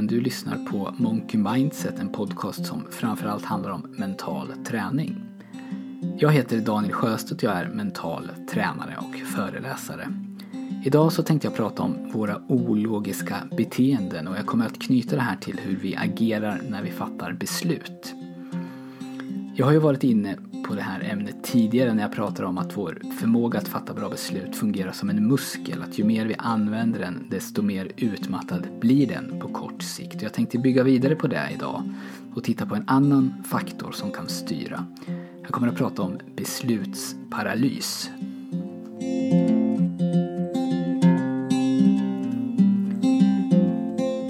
välkommen. Du lyssnar på Monkey Mindset, en podcast som framförallt handlar om mental träning. Jag heter Daniel Sjöstedt, jag är mental tränare och föreläsare. Idag så tänkte jag prata om våra ologiska beteenden och jag kommer att knyta det här till hur vi agerar när vi fattar beslut. Jag har ju varit inne på det här ämnet tidigare när jag pratade om att vår förmåga att fatta bra beslut fungerar som en muskel. Att ju mer vi använder den, desto mer utmattad blir den på kort sikt. Jag tänkte bygga vidare på det idag och titta på en annan faktor som kan styra. Jag kommer att prata om beslutsparalys.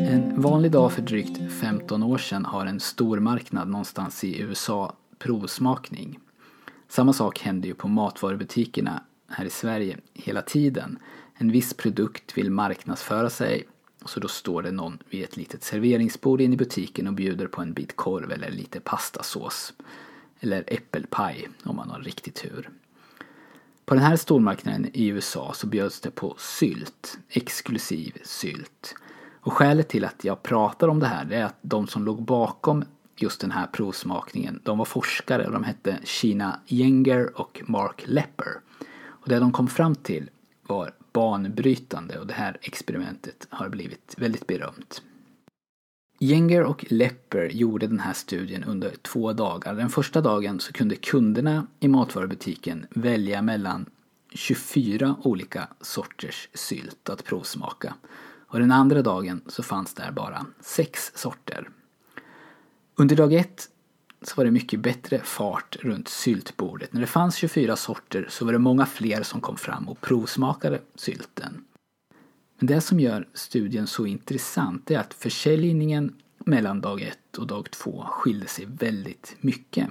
En vanlig dag för drygt 15 år sedan har en stormarknad någonstans i USA provsmakning. Samma sak händer ju på matvarubutikerna här i Sverige hela tiden. En viss produkt vill marknadsföra sig så då står det någon vid ett litet serveringsbord inne i butiken och bjuder på en bit korv eller lite pastasås. Eller äppelpaj om man har riktig tur. På den här stormarknaden i USA så bjöds det på sylt, exklusiv sylt. Och skälet till att jag pratar om det här är att de som låg bakom just den här provsmakningen. De var forskare och de hette Sheena Jenger och Mark Lepper. Och det de kom fram till var banbrytande och det här experimentet har blivit väldigt berömt. Jenger och Lepper gjorde den här studien under två dagar. Den första dagen så kunde kunderna i matvarubutiken välja mellan 24 olika sorters sylt att provsmaka. Och den andra dagen så fanns där bara sex sorter. Under dag ett så var det mycket bättre fart runt syltbordet. När det fanns 24 sorter så var det många fler som kom fram och provsmakade sylten. Men det som gör studien så intressant är att försäljningen mellan dag ett och dag två skilde sig väldigt mycket.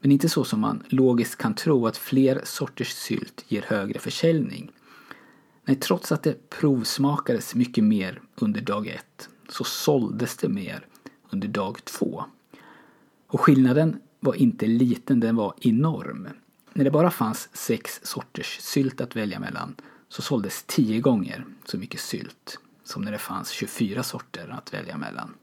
Men inte så som man logiskt kan tro att fler sorters sylt ger högre försäljning. Nej, trots att det provsmakades mycket mer under dag ett så såldes det mer under dag två. Och skillnaden var inte liten, den var enorm. När det bara fanns sex sorters sylt att välja mellan så såldes tio gånger så mycket sylt som när det fanns 24 sorter att välja mellan.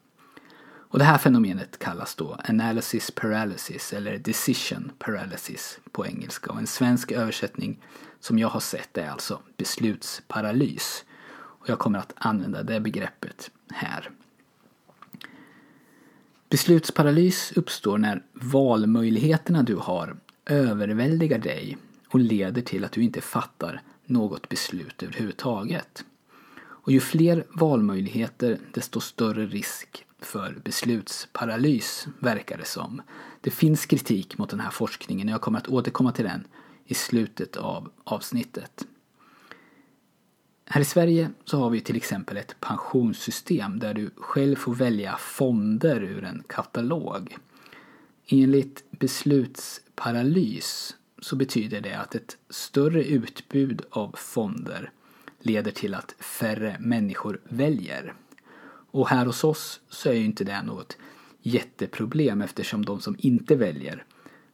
Och det här fenomenet kallas då analysis paralysis eller decision paralysis på engelska och en svensk översättning som jag har sett är alltså beslutsparalys. Och jag kommer att använda det begreppet här. Beslutsparalys uppstår när valmöjligheterna du har överväldigar dig och leder till att du inte fattar något beslut överhuvudtaget. Och ju fler valmöjligheter desto större risk för beslutsparalys verkar det som. Det finns kritik mot den här forskningen och jag kommer att återkomma till den i slutet av avsnittet. Här i Sverige så har vi till exempel ett pensionssystem där du själv får välja fonder ur en katalog. Enligt beslutsparalys så betyder det att ett större utbud av fonder leder till att färre människor väljer. Och här hos oss så är ju inte det något jätteproblem eftersom de som inte väljer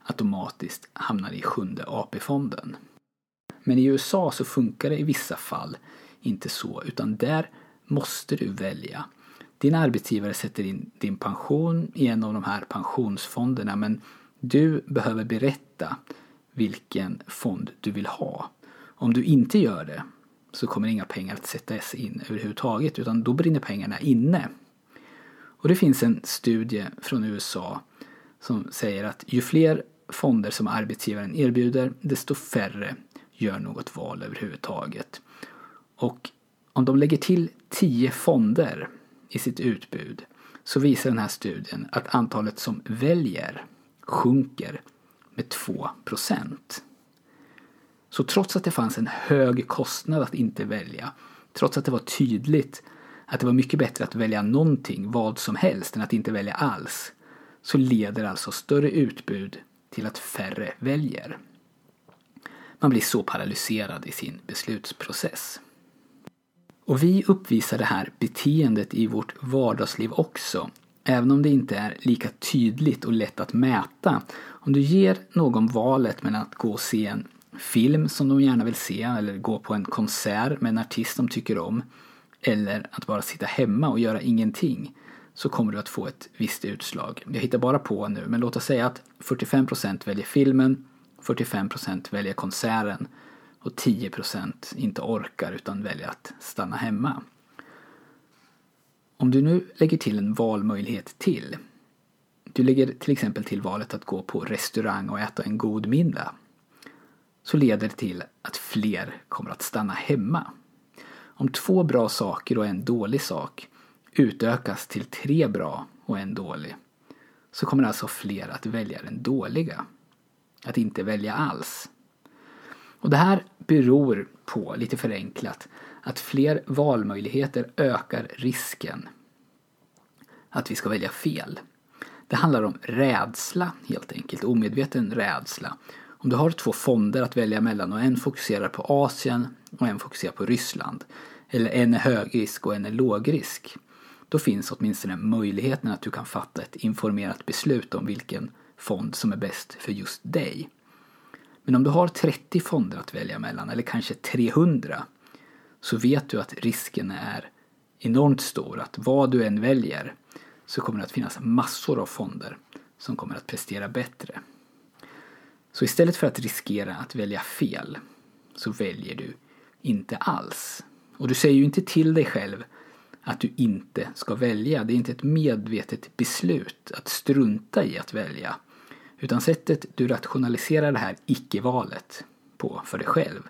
automatiskt hamnar i sjunde AP-fonden. Men i USA så funkar det i vissa fall inte så, utan där måste du välja. Din arbetsgivare sätter in din pension i en av de här pensionsfonderna men du behöver berätta vilken fond du vill ha. Om du inte gör det så kommer inga pengar att sättas in överhuvudtaget utan då brinner pengarna inne. Och det finns en studie från USA som säger att ju fler fonder som arbetsgivaren erbjuder desto färre gör något val överhuvudtaget. Och om de lägger till 10 fonder i sitt utbud så visar den här studien att antalet som väljer sjunker med 2% Så trots att det fanns en hög kostnad att inte välja, trots att det var tydligt att det var mycket bättre att välja någonting, vad som helst, än att inte välja alls, så leder alltså större utbud till att färre väljer. Man blir så paralyserad i sin beslutsprocess. Och vi uppvisar det här beteendet i vårt vardagsliv också. Även om det inte är lika tydligt och lätt att mäta. Om du ger någon valet mellan att gå och se en film som de gärna vill se eller gå på en konsert med en artist de tycker om eller att bara sitta hemma och göra ingenting så kommer du att få ett visst utslag. Jag hittar bara på nu, men låt oss säga att 45% väljer filmen, 45% väljer konserten och 10% inte orkar utan väljer att stanna hemma. Om du nu lägger till en valmöjlighet till. Du lägger till exempel till valet att gå på restaurang och äta en god middag. Så leder det till att fler kommer att stanna hemma. Om två bra saker och en dålig sak utökas till tre bra och en dålig så kommer alltså fler att välja den dåliga. Att inte välja alls. Och det här beror på, lite förenklat, att fler valmöjligheter ökar risken att vi ska välja fel. Det handlar om rädsla helt enkelt, omedveten rädsla. Om du har två fonder att välja mellan och en fokuserar på Asien och en fokuserar på Ryssland, eller en är högrisk och en är lågrisk, då finns åtminstone möjligheten att du kan fatta ett informerat beslut om vilken fond som är bäst för just dig. Men om du har 30 fonder att välja mellan, eller kanske 300, så vet du att risken är enormt stor att vad du än väljer så kommer det att finnas massor av fonder som kommer att prestera bättre. Så istället för att riskera att välja fel så väljer du inte alls. Och du säger ju inte till dig själv att du inte ska välja. Det är inte ett medvetet beslut att strunta i att välja. Utan sättet du rationaliserar det här icke-valet på för dig själv,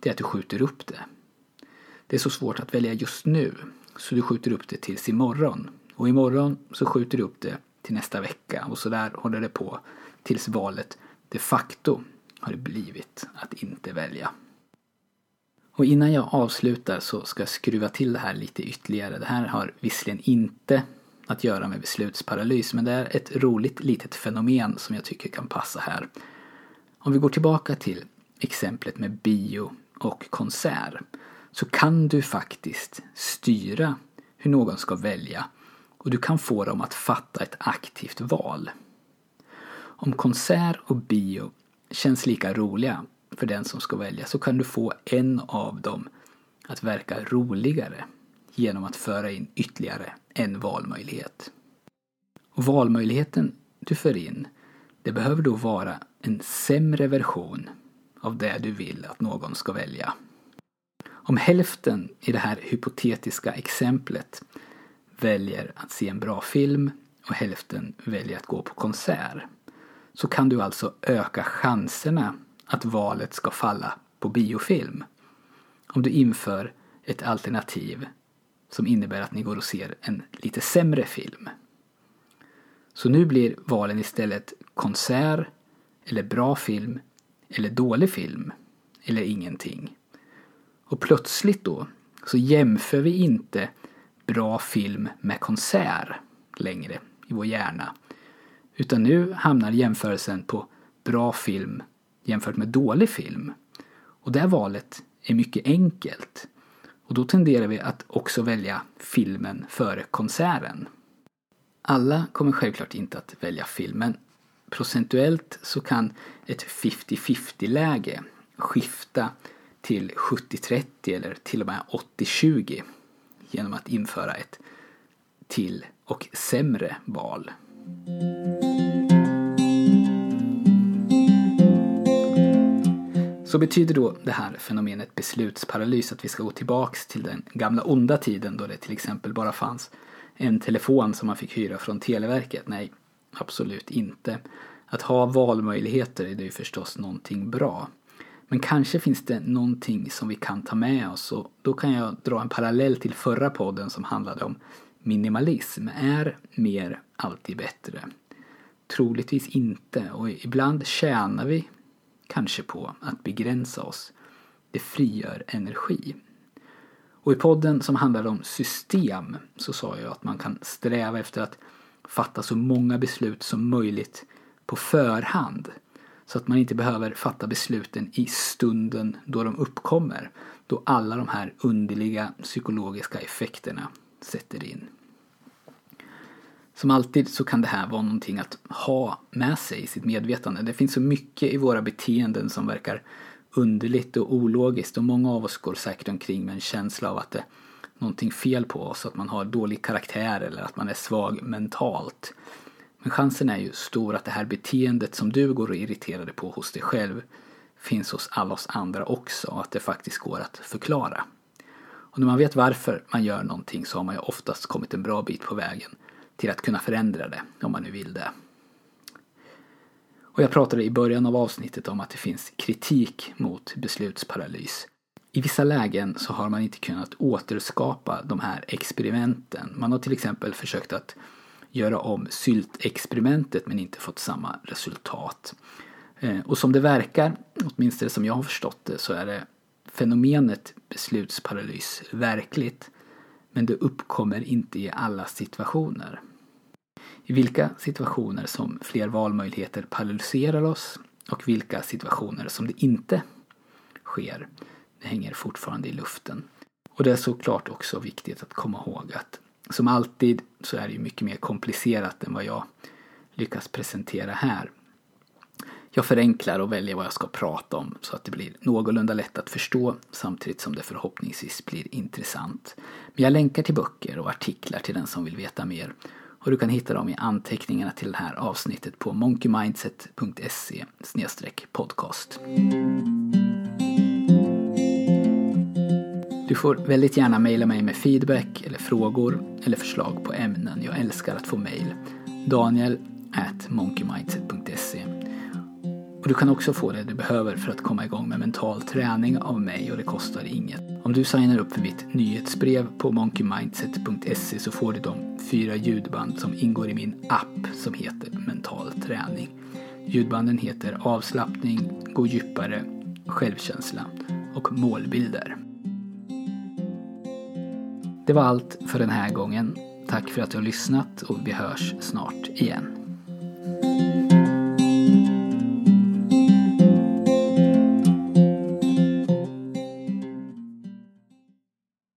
det är att du skjuter upp det. Det är så svårt att välja just nu, så du skjuter upp det tills imorgon. Och imorgon så skjuter du upp det till nästa vecka och så där håller det på tills valet de facto har det blivit att inte välja. Och innan jag avslutar så ska jag skruva till det här lite ytterligare. Det här har visserligen inte att göra med beslutsparalys men det är ett roligt litet fenomen som jag tycker kan passa här. Om vi går tillbaka till exemplet med bio och konsert så kan du faktiskt styra hur någon ska välja och du kan få dem att fatta ett aktivt val. Om konsert och bio känns lika roliga för den som ska välja så kan du få en av dem att verka roligare genom att föra in ytterligare en valmöjlighet. Och valmöjligheten du för in, det behöver då vara en sämre version av det du vill att någon ska välja. Om hälften i det här hypotetiska exemplet väljer att se en bra film och hälften väljer att gå på konsert så kan du alltså öka chanserna att valet ska falla på biofilm. Om du inför ett alternativ som innebär att ni går och ser en lite sämre film. Så nu blir valen istället konsert, eller bra film, eller dålig film, eller ingenting. Och plötsligt då så jämför vi inte bra film med konsert längre i vår hjärna. Utan nu hamnar jämförelsen på bra film jämfört med dålig film. Och det valet är mycket enkelt. Och då tenderar vi att också välja filmen före konserten. Alla kommer självklart inte att välja filmen. Procentuellt så kan ett 50-50 läge skifta till 70-30 eller till och med 80-20 genom att införa ett till och sämre val. Så betyder då det här fenomenet beslutsparalys att vi ska gå tillbaks till den gamla onda tiden då det till exempel bara fanns en telefon som man fick hyra från Televerket? Nej, absolut inte. Att ha valmöjligheter är ju förstås någonting bra. Men kanske finns det någonting som vi kan ta med oss och då kan jag dra en parallell till förra podden som handlade om minimalism. Är mer alltid bättre? Troligtvis inte och ibland tjänar vi kanske på att begränsa oss. Det frigör energi. Och i podden som handlade om system så sa jag att man kan sträva efter att fatta så många beslut som möjligt på förhand. Så att man inte behöver fatta besluten i stunden då de uppkommer. Då alla de här underliga psykologiska effekterna sätter in. Som alltid så kan det här vara någonting att ha med sig i sitt medvetande. Det finns så mycket i våra beteenden som verkar underligt och ologiskt och många av oss går säkert omkring med en känsla av att det är någonting fel på oss, att man har dålig karaktär eller att man är svag mentalt. Men chansen är ju stor att det här beteendet som du går och irriterar dig på hos dig själv finns hos alla oss andra också och att det faktiskt går att förklara. Och när man vet varför man gör någonting så har man ju oftast kommit en bra bit på vägen till att kunna förändra det om man nu vill det. Och jag pratade i början av avsnittet om att det finns kritik mot beslutsparalys. I vissa lägen så har man inte kunnat återskapa de här experimenten. Man har till exempel försökt att göra om syltexperimentet men inte fått samma resultat. Eh, och som det verkar, åtminstone som jag har förstått det, så är det fenomenet beslutsparalys verkligt men det uppkommer inte i alla situationer. I vilka situationer som fler valmöjligheter paralyserar oss och vilka situationer som det inte sker, det hänger fortfarande i luften. Och det är såklart också viktigt att komma ihåg att som alltid så är det ju mycket mer komplicerat än vad jag lyckas presentera här. Jag förenklar och väljer vad jag ska prata om så att det blir någorlunda lätt att förstå samtidigt som det förhoppningsvis blir intressant. Men jag länkar till böcker och artiklar till den som vill veta mer och du kan hitta dem i anteckningarna till det här avsnittet på monkeymindset.se podcast. Du får väldigt gärna mejla mig med feedback eller frågor eller förslag på ämnen. Jag älskar att få mejl. Daniel at monkeymindset.se och du kan också få det du behöver för att komma igång med mental träning av mig och det kostar inget. Om du signar upp för mitt nyhetsbrev på monkeymindset.se så får du de fyra ljudband som ingår i min app som heter Mental träning. Ljudbanden heter Avslappning, Gå djupare, Självkänsla och Målbilder. Det var allt för den här gången. Tack för att du har lyssnat och vi hörs snart igen.